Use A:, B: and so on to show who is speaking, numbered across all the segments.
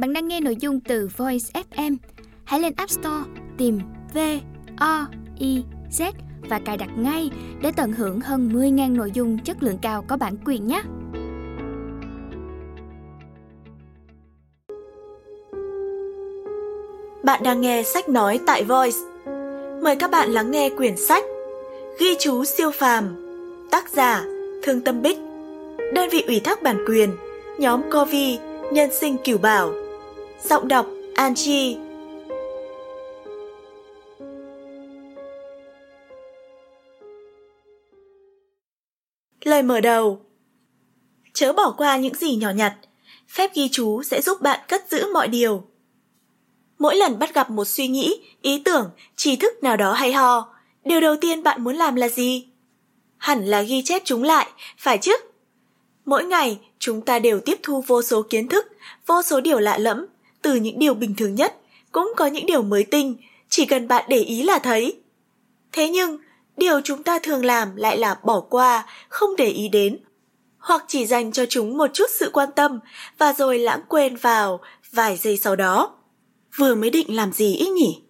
A: Bạn đang nghe nội dung từ Voice FM. Hãy lên App Store, tìm V O I Z và cài đặt ngay để tận hưởng hơn 10.000 nội dung chất lượng cao có bản quyền nhé.
B: Bạn đang nghe sách nói tại Voice. Mời các bạn lắng nghe quyển sách Ghi chú siêu phàm, Tác giả Thương Tâm Bích, Đơn vị ủy thác bản quyền, Nhóm Covi, Nhân sinh Cửu Bảo Giọng đọc Angie Lời mở đầu Chớ bỏ qua những gì nhỏ nhặt Phép ghi chú sẽ giúp bạn cất giữ mọi điều Mỗi lần bắt gặp một suy nghĩ, ý tưởng, tri thức nào đó hay ho, điều đầu tiên bạn muốn làm là gì? Hẳn là ghi chép chúng lại, phải chứ? Mỗi ngày, chúng ta đều tiếp thu vô số kiến thức, vô số điều lạ lẫm, từ những điều bình thường nhất, cũng có những điều mới tinh, chỉ cần bạn để ý là thấy. Thế nhưng, điều chúng ta thường làm lại là bỏ qua, không để ý đến, hoặc chỉ dành cho chúng một chút sự quan tâm và rồi lãng quên vào vài giây sau đó. Vừa mới định làm gì ít nhỉ?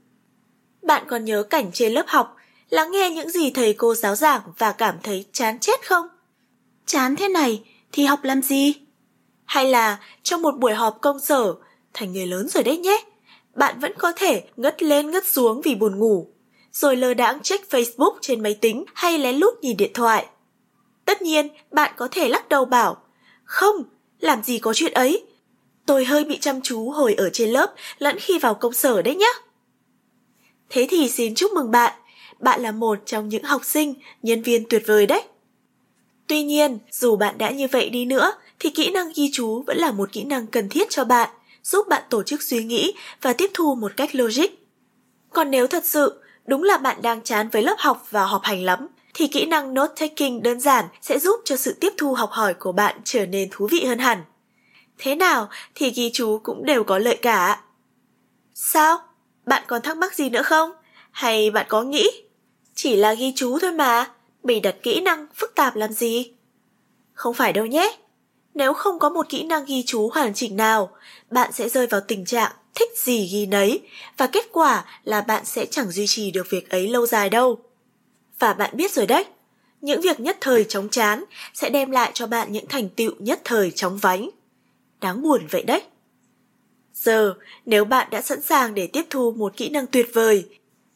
B: Bạn còn nhớ cảnh trên lớp học, lắng nghe những gì thầy cô giáo giảng và cảm thấy chán chết không? Chán thế này thì học làm gì? Hay là trong một buổi họp công sở, thành người lớn rồi đấy nhé, bạn vẫn có thể ngất lên ngất xuống vì buồn ngủ, rồi lơ đãng check Facebook trên máy tính hay lén lút nhìn điện thoại. Tất nhiên, bạn có thể lắc đầu bảo, không, làm gì có chuyện ấy, tôi hơi bị chăm chú hồi ở trên lớp lẫn khi vào công sở đấy nhé. Thế thì xin chúc mừng bạn, bạn là một trong những học sinh, nhân viên tuyệt vời đấy. Tuy nhiên, dù bạn đã như vậy đi nữa, thì kỹ năng ghi chú vẫn là một kỹ năng cần thiết cho bạn, giúp bạn tổ chức suy nghĩ và tiếp thu một cách logic. Còn nếu thật sự, đúng là bạn đang chán với lớp học và họp hành lắm, thì kỹ năng note taking đơn giản sẽ giúp cho sự tiếp thu học hỏi của bạn trở nên thú vị hơn hẳn. Thế nào thì ghi chú cũng đều có lợi cả. Sao? Bạn còn thắc mắc gì nữa không? Hay bạn có nghĩ? Chỉ là ghi chú thôi mà, bị đặt kỹ năng phức tạp làm gì? Không phải đâu nhé. Nếu không có một kỹ năng ghi chú hoàn chỉnh nào, bạn sẽ rơi vào tình trạng thích gì ghi nấy và kết quả là bạn sẽ chẳng duy trì được việc ấy lâu dài đâu. Và bạn biết rồi đấy, những việc nhất thời chóng chán sẽ đem lại cho bạn những thành tựu nhất thời chóng vánh. Đáng buồn vậy đấy. Giờ, nếu bạn đã sẵn sàng để tiếp thu một kỹ năng tuyệt vời,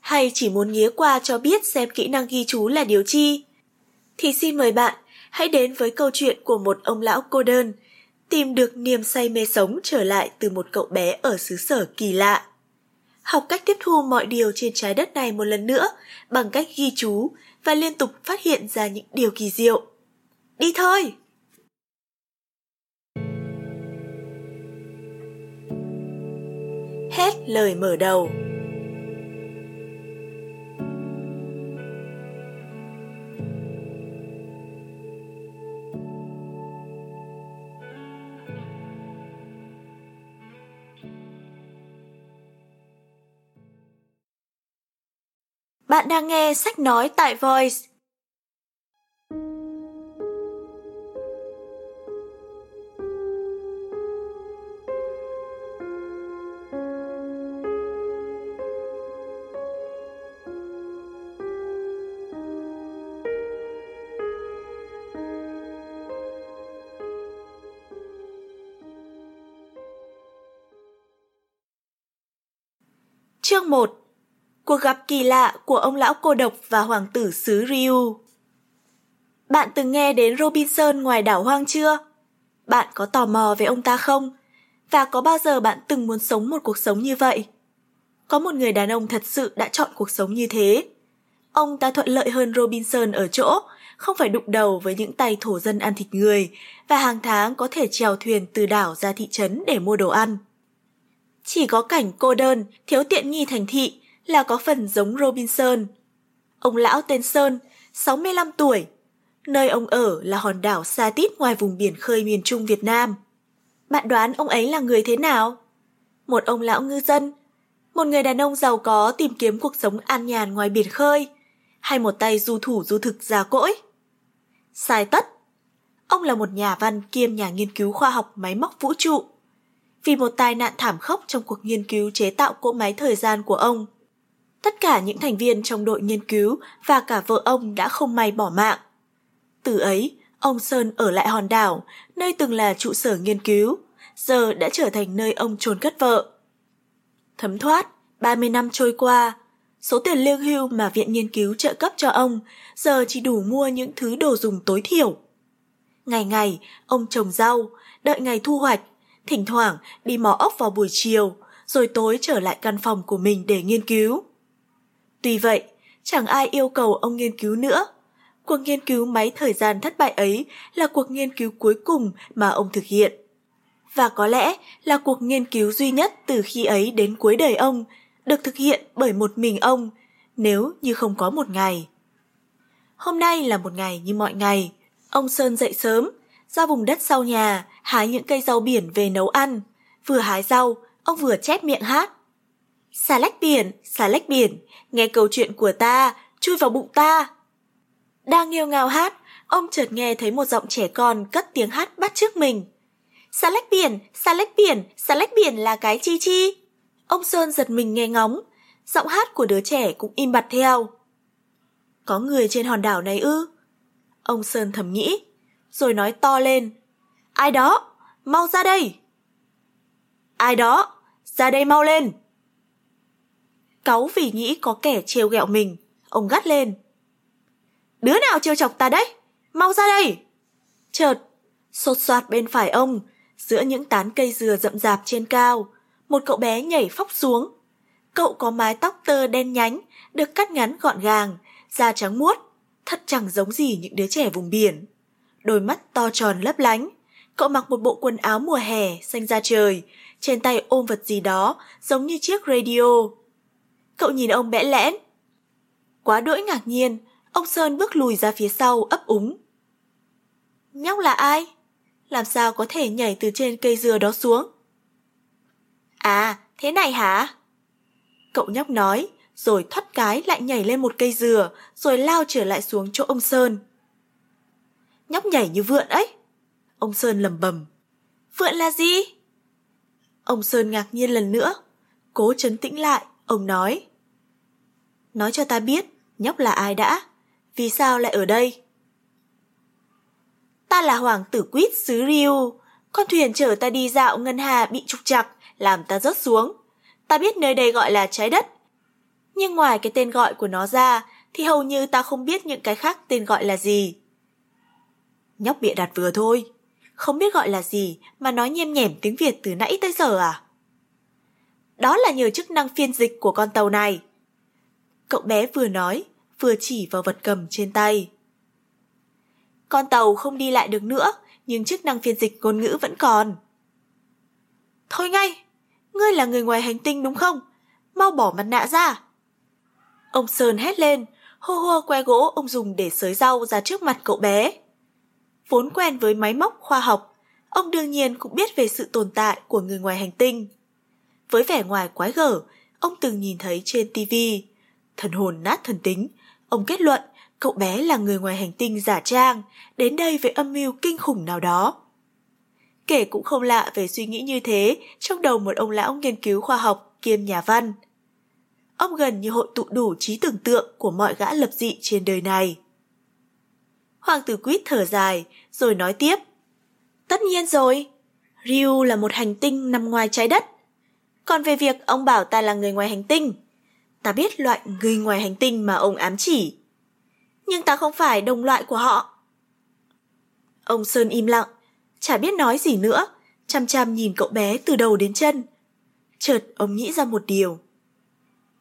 B: hay chỉ muốn nghía qua cho biết xem kỹ năng ghi chú là điều chi, thì xin mời bạn hãy đến với câu chuyện của một ông lão cô đơn, tìm được niềm say mê sống trở lại từ một cậu bé ở xứ sở kỳ lạ. Học cách tiếp thu mọi điều trên trái đất này một lần nữa bằng cách ghi chú và liên tục phát hiện ra những điều kỳ diệu. Đi thôi! Hết lời mở đầu. Bạn đang nghe sách nói tại Voice. Chương 1 Cuộc gặp kỳ lạ của ông lão cô độc và hoàng tử xứ Ryu Bạn từng nghe đến Robinson ngoài đảo hoang chưa? Bạn có tò mò về ông ta không? Và có bao giờ bạn từng muốn sống một cuộc sống như vậy? Có một người đàn ông thật sự đã chọn cuộc sống như thế. Ông ta thuận lợi hơn Robinson ở chỗ, không phải đụng đầu với những tay thổ dân ăn thịt người và hàng tháng có thể chèo thuyền từ đảo ra thị trấn để mua đồ ăn. Chỉ có cảnh cô đơn, thiếu tiện nghi thành thị là có phần giống Robinson. Ông lão tên Sơn, 65 tuổi. Nơi ông ở là hòn đảo xa tít ngoài vùng biển khơi miền Trung Việt Nam. Bạn đoán ông ấy là người thế nào? Một ông lão ngư dân, một người đàn ông giàu có tìm kiếm cuộc sống an nhàn ngoài biển khơi, hay một tay du thủ du thực già cỗi? Sai tất. Ông là một nhà văn kiêm nhà nghiên cứu khoa học máy móc vũ trụ. vì một tai nạn thảm khốc trong cuộc nghiên cứu chế tạo cỗ máy thời gian của ông. Tất cả những thành viên trong đội nghiên cứu và cả vợ ông đã không may bỏ mạng. Từ ấy, ông Sơn ở lại hòn đảo, nơi từng là trụ sở nghiên cứu, giờ đã trở thành nơi ông trốn cất vợ. Thấm thoát, 30 năm trôi qua, số tiền lương hưu mà viện nghiên cứu trợ cấp cho ông giờ chỉ đủ mua những thứ đồ dùng tối thiểu. Ngày ngày, ông trồng rau, đợi ngày thu hoạch, thỉnh thoảng đi mò ốc vào buổi chiều, rồi tối trở lại căn phòng của mình để nghiên cứu. Tuy vậy, chẳng ai yêu cầu ông nghiên cứu nữa. Cuộc nghiên cứu máy thời gian thất bại ấy là cuộc nghiên cứu cuối cùng mà ông thực hiện. Và có lẽ là cuộc nghiên cứu duy nhất từ khi ấy đến cuối đời ông, được thực hiện bởi một mình ông, nếu như không có một ngày. Hôm nay là một ngày như mọi ngày. Ông Sơn dậy sớm, ra vùng đất sau nhà, hái những cây rau biển về nấu ăn. Vừa hái rau, ông vừa chép miệng hát. Xà lách biển, xà lách biển, nghe câu chuyện của ta, chui vào bụng ta. Đang nghiêu ngào hát, ông chợt nghe thấy một giọng trẻ con cất tiếng hát bắt trước mình. Xà lách biển, xà lách biển, xà lách biển là cái chi chi. Ông Sơn giật mình nghe ngóng, giọng hát của đứa trẻ cũng im bặt theo. Có người trên hòn đảo này ư? Ông Sơn thầm nghĩ, rồi nói to lên. Ai đó, mau ra đây! Ai đó, ra đây mau lên! Cáu vì nghĩ có kẻ trêu ghẹo mình, ông gắt lên. Đứa nào trêu chọc ta đấy? Mau ra đây! Chợt, sột soạt bên phải ông, giữa những tán cây dừa rậm rạp trên cao, một cậu bé nhảy phóc xuống. Cậu có mái tóc tơ đen nhánh, được cắt ngắn gọn gàng, da trắng muốt, thật chẳng giống gì những đứa trẻ vùng biển. Đôi mắt to tròn lấp lánh, cậu mặc một bộ quần áo mùa hè xanh da trời, trên tay ôm vật gì đó giống như chiếc radio. Cậu nhìn ông bẽ lẽn. Quá đỗi ngạc nhiên, ông Sơn bước lùi ra phía sau ấp úng. Nhóc là ai? Làm sao có thể nhảy từ trên cây dừa đó xuống? À, thế này hả? Cậu nhóc nói, rồi thoát cái lại nhảy lên một cây dừa, rồi lao trở lại xuống chỗ ông Sơn. Nhóc nhảy như vượn ấy. Ông Sơn lầm bầm. Vượn là gì? Ông Sơn ngạc nhiên lần nữa. Cố chấn tĩnh lại, ông nói. Nói cho ta biết, nhóc là ai đã? Vì sao lại ở đây? Ta là hoàng tử quýt xứ riu Con thuyền chở ta đi dạo ngân hà bị trục chặt, làm ta rớt xuống. Ta biết nơi đây gọi là trái đất. Nhưng ngoài cái tên gọi của nó ra, thì hầu như ta không biết những cái khác tên gọi là gì. Nhóc bịa đặt vừa thôi, không biết gọi là gì mà nói nhem nhẻm tiếng Việt từ nãy tới giờ à? Đó là nhờ chức năng phiên dịch của con tàu này. Cậu bé vừa nói, vừa chỉ vào vật cầm trên tay. Con tàu không đi lại được nữa, nhưng chức năng phiên dịch ngôn ngữ vẫn còn. Thôi ngay, ngươi là người ngoài hành tinh đúng không? Mau bỏ mặt nạ ra. Ông Sơn hét lên, hô hô que gỗ ông dùng để sới rau ra trước mặt cậu bé. Vốn quen với máy móc khoa học, ông đương nhiên cũng biết về sự tồn tại của người ngoài hành tinh. Với vẻ ngoài quái gở, ông từng nhìn thấy trên tivi Thần hồn nát thần tính, ông kết luận cậu bé là người ngoài hành tinh giả trang, đến đây với âm mưu kinh khủng nào đó. Kể cũng không lạ về suy nghĩ như thế trong đầu một ông lão nghiên cứu khoa học kiêm nhà văn. Ông gần như hội tụ đủ trí tưởng tượng của mọi gã lập dị trên đời này. Hoàng tử Quýt thở dài, rồi nói tiếp. Tất nhiên rồi, Ryu là một hành tinh nằm ngoài trái đất. Còn về việc ông bảo ta là người ngoài hành tinh, ta biết loại người ngoài hành tinh mà ông ám chỉ. Nhưng ta không phải đồng loại của họ. Ông Sơn im lặng, chả biết nói gì nữa, chăm chăm nhìn cậu bé từ đầu đến chân. Chợt ông nghĩ ra một điều.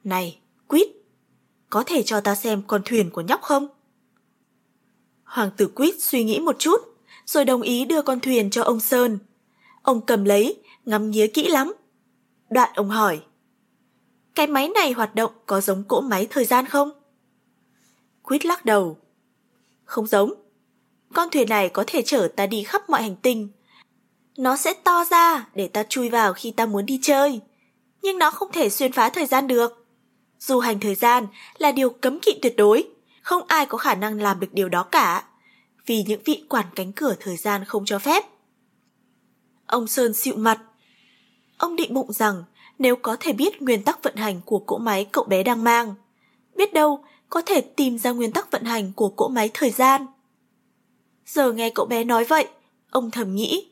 B: Này, Quýt, có thể cho ta xem con thuyền của nhóc không? Hoàng tử Quýt suy nghĩ một chút, rồi đồng ý đưa con thuyền cho ông Sơn. Ông cầm lấy, ngắm nghía kỹ lắm. Đoạn ông hỏi, cái máy này hoạt động có giống cỗ máy thời gian không? Quýt lắc đầu. Không giống. Con thuyền này có thể chở ta đi khắp mọi hành tinh. Nó sẽ to ra để ta chui vào khi ta muốn đi chơi. Nhưng nó không thể xuyên phá thời gian được. Du hành thời gian là điều cấm kỵ tuyệt đối. Không ai có khả năng làm được điều đó cả. Vì những vị quản cánh cửa thời gian không cho phép. Ông Sơn xịu mặt ông định bụng rằng nếu có thể biết nguyên tắc vận hành của cỗ máy cậu bé đang mang, biết đâu có thể tìm ra nguyên tắc vận hành của cỗ máy thời gian. Giờ nghe cậu bé nói vậy, ông thầm nghĩ,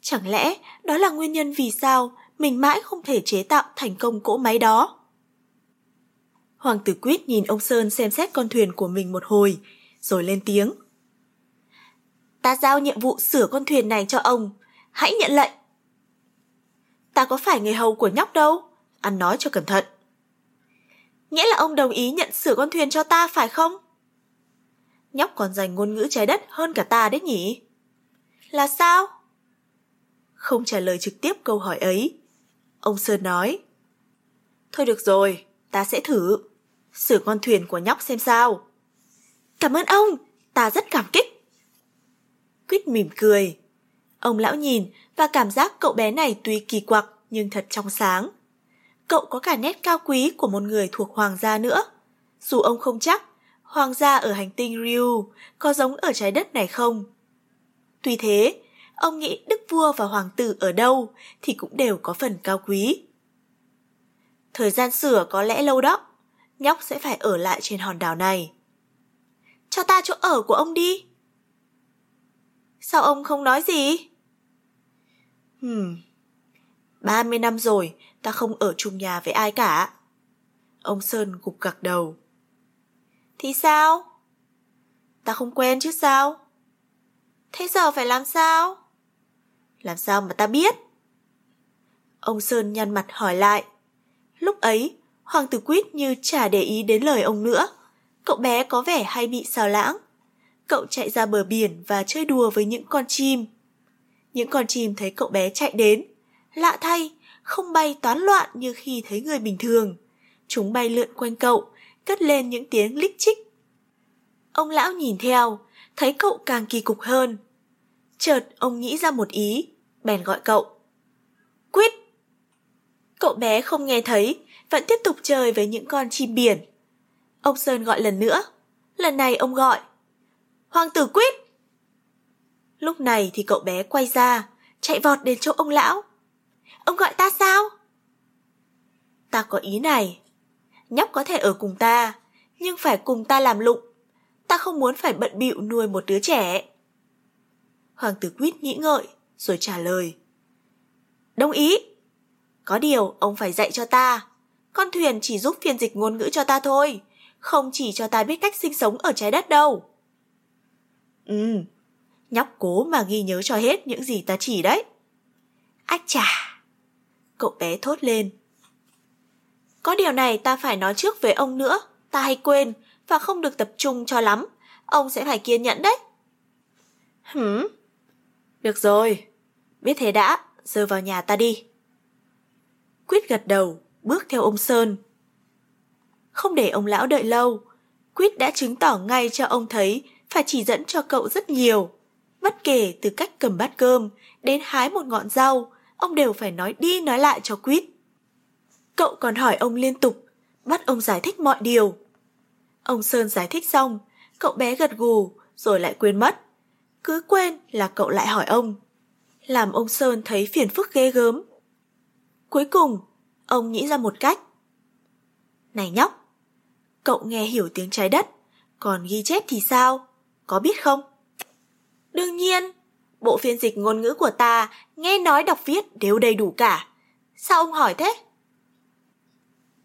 B: chẳng lẽ đó là nguyên nhân vì sao mình mãi không thể chế tạo thành công cỗ máy đó? Hoàng tử Quýt nhìn ông Sơn xem xét con thuyền của mình một hồi, rồi lên tiếng. Ta giao nhiệm vụ sửa con thuyền này cho ông, hãy nhận lệnh. Ta có phải người hầu của nhóc đâu, ăn nói cho cẩn thận. Nghĩa là ông đồng ý nhận sửa con thuyền cho ta phải không? Nhóc còn dành ngôn ngữ trái đất hơn cả ta đấy nhỉ? Là sao? Không trả lời trực tiếp câu hỏi ấy. Ông Sơn nói. Thôi được rồi, ta sẽ thử. Sửa con thuyền của nhóc xem sao. Cảm ơn ông, ta rất cảm kích. Quýt mỉm cười. Ông lão nhìn và cảm giác cậu bé này tuy kỳ quặc nhưng thật trong sáng. Cậu có cả nét cao quý của một người thuộc hoàng gia nữa. Dù ông không chắc, hoàng gia ở hành tinh Ryu có giống ở trái đất này không. Tuy thế, ông nghĩ đức vua và hoàng tử ở đâu thì cũng đều có phần cao quý. Thời gian sửa có lẽ lâu đó, nhóc sẽ phải ở lại trên hòn đảo này. Cho ta chỗ ở của ông đi. Sao ông không nói gì? Hmm, 30 năm rồi ta không ở chung nhà với ai cả. Ông Sơn gục gặc đầu. Thì sao? Ta không quen chứ sao? Thế giờ phải làm sao? Làm sao mà ta biết? Ông Sơn nhăn mặt hỏi lại. Lúc ấy, Hoàng tử Quýt như chả để ý đến lời ông nữa. Cậu bé có vẻ hay bị xào lãng. Cậu chạy ra bờ biển và chơi đùa với những con chim. Những con chim thấy cậu bé chạy đến. Lạ thay, không bay toán loạn như khi thấy người bình thường. Chúng bay lượn quanh cậu, cất lên những tiếng lích chích. Ông lão nhìn theo, thấy cậu càng kỳ cục hơn. Chợt ông nghĩ ra một ý, bèn gọi cậu. Quyết! Cậu bé không nghe thấy, vẫn tiếp tục chơi với những con chim biển. Ông Sơn gọi lần nữa. Lần này ông gọi. Hoàng tử Quyết! Lúc này thì cậu bé quay ra, chạy vọt đến chỗ ông lão. Ông gọi ta sao? Ta có ý này. Nhóc có thể ở cùng ta, nhưng phải cùng ta làm lụng. Ta không muốn phải bận bịu nuôi một đứa trẻ. Hoàng tử Quýt nghĩ ngợi, rồi trả lời. Đồng ý. Có điều ông phải dạy cho ta. Con thuyền chỉ giúp phiên dịch ngôn ngữ cho ta thôi, không chỉ cho ta biết cách sinh sống ở trái đất đâu. Ừ, nhóc cố mà ghi nhớ cho hết những gì ta chỉ đấy. Ách chà! Cậu bé thốt lên. Có điều này ta phải nói trước với ông nữa, ta hay quên và không được tập trung cho lắm. Ông sẽ phải kiên nhẫn đấy. Hửm? Được rồi, biết thế đã, giờ vào nhà ta đi. Quyết gật đầu, bước theo ông Sơn. Không để ông lão đợi lâu, Quyết đã chứng tỏ ngay cho ông thấy phải chỉ dẫn cho cậu rất nhiều. Bất kể từ cách cầm bát cơm đến hái một ngọn rau, ông đều phải nói đi nói lại cho quýt Cậu còn hỏi ông liên tục, bắt ông giải thích mọi điều. Ông Sơn giải thích xong, cậu bé gật gù rồi lại quên mất. Cứ quên là cậu lại hỏi ông. Làm ông Sơn thấy phiền phức ghê gớm. Cuối cùng, ông nghĩ ra một cách. Này nhóc, cậu nghe hiểu tiếng trái đất, còn ghi chép thì sao? Có biết không? Đương nhiên, bộ phiên dịch ngôn ngữ của ta nghe nói đọc viết đều đầy đủ cả. Sao ông hỏi thế?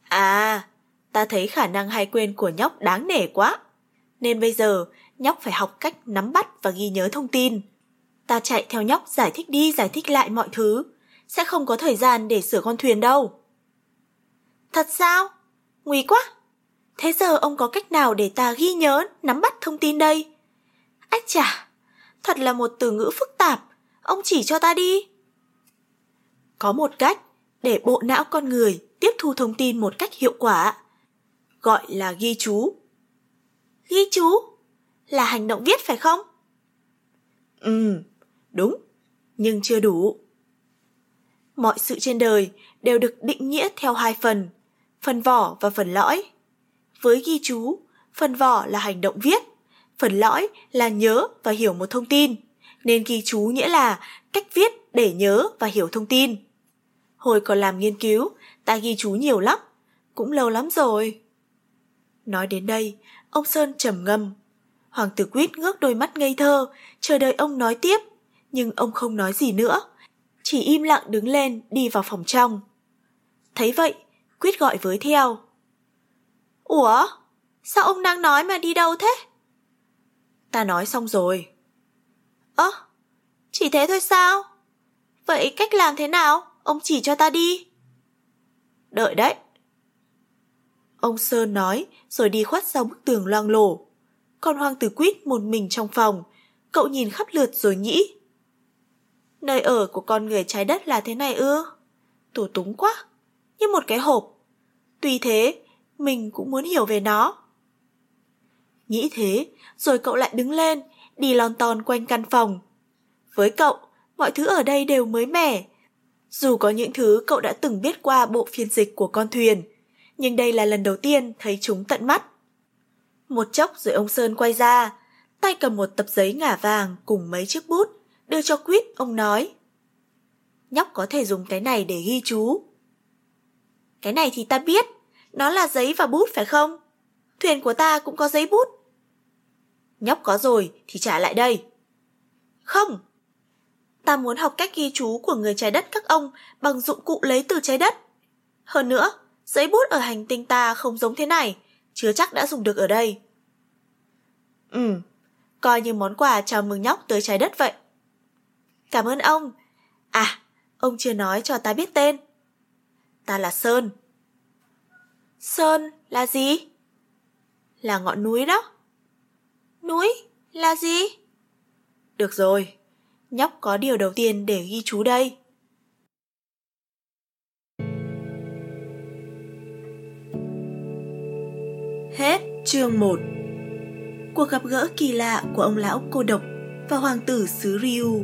B: À, ta thấy khả năng hay quên của nhóc đáng nể quá. Nên bây giờ nhóc phải học cách nắm bắt và ghi nhớ thông tin. Ta chạy theo nhóc giải thích đi giải thích lại mọi thứ. Sẽ không có thời gian để sửa con thuyền đâu. Thật sao? Nguy quá! Thế giờ ông có cách nào để ta ghi nhớ, nắm bắt thông tin đây? Ách chà, thật là một từ ngữ phức tạp. Ông chỉ cho ta đi. Có một cách để bộ não con người tiếp thu thông tin một cách hiệu quả. Gọi là ghi chú. Ghi chú? Là hành động viết phải không? Ừ, đúng, nhưng chưa đủ. Mọi sự trên đời đều được định nghĩa theo hai phần, phần vỏ và phần lõi. Với ghi chú, phần vỏ là hành động viết, phần lõi là nhớ và hiểu một thông tin, nên ghi chú nghĩa là cách viết để nhớ và hiểu thông tin. Hồi còn làm nghiên cứu, ta ghi chú nhiều lắm, cũng lâu lắm rồi. Nói đến đây, ông Sơn trầm ngâm. Hoàng tử Quýt ngước đôi mắt ngây thơ, chờ đợi ông nói tiếp, nhưng ông không nói gì nữa, chỉ im lặng đứng lên đi vào phòng trong. Thấy vậy, Quýt gọi với theo. Ủa, sao ông đang nói mà đi đâu thế? Ta nói xong rồi. Ơ, chỉ thế thôi sao? Vậy cách làm thế nào? Ông chỉ cho ta đi. Đợi đấy. Ông Sơn nói rồi đi khuất sau bức tường loang lổ. Còn Hoàng tử Quýt một mình trong phòng, cậu nhìn khắp lượt rồi nghĩ. Nơi ở của con người trái đất là thế này ư? Tủ túng quá, như một cái hộp. Tuy thế, mình cũng muốn hiểu về nó. Nghĩ thế, rồi cậu lại đứng lên, đi lon ton quanh căn phòng. Với cậu, mọi thứ ở đây đều mới mẻ. Dù có những thứ cậu đã từng biết qua bộ phiên dịch của con thuyền, nhưng đây là lần đầu tiên thấy chúng tận mắt. Một chốc rồi ông Sơn quay ra, tay cầm một tập giấy ngả vàng cùng mấy chiếc bút, đưa cho Quýt, ông nói. Nhóc có thể dùng cái này để ghi chú. Cái này thì ta biết, nó là giấy và bút phải không? Thuyền của ta cũng có giấy bút. Nhóc có rồi thì trả lại đây. Không. Ta muốn học cách ghi chú của người trái đất các ông bằng dụng cụ lấy từ trái đất. Hơn nữa, giấy bút ở hành tinh ta không giống thế này, chưa chắc đã dùng được ở đây. Ừ, coi như món quà chào mừng nhóc tới trái đất vậy. Cảm ơn ông. À, ông chưa nói cho ta biết tên. Ta là Sơn. Sơn là gì? Là ngọn núi đó. Núi là gì? Được rồi, nhóc có điều đầu tiên để ghi chú đây. Hết chương 1 Cuộc gặp gỡ kỳ lạ của ông lão cô độc và hoàng tử xứ Ryu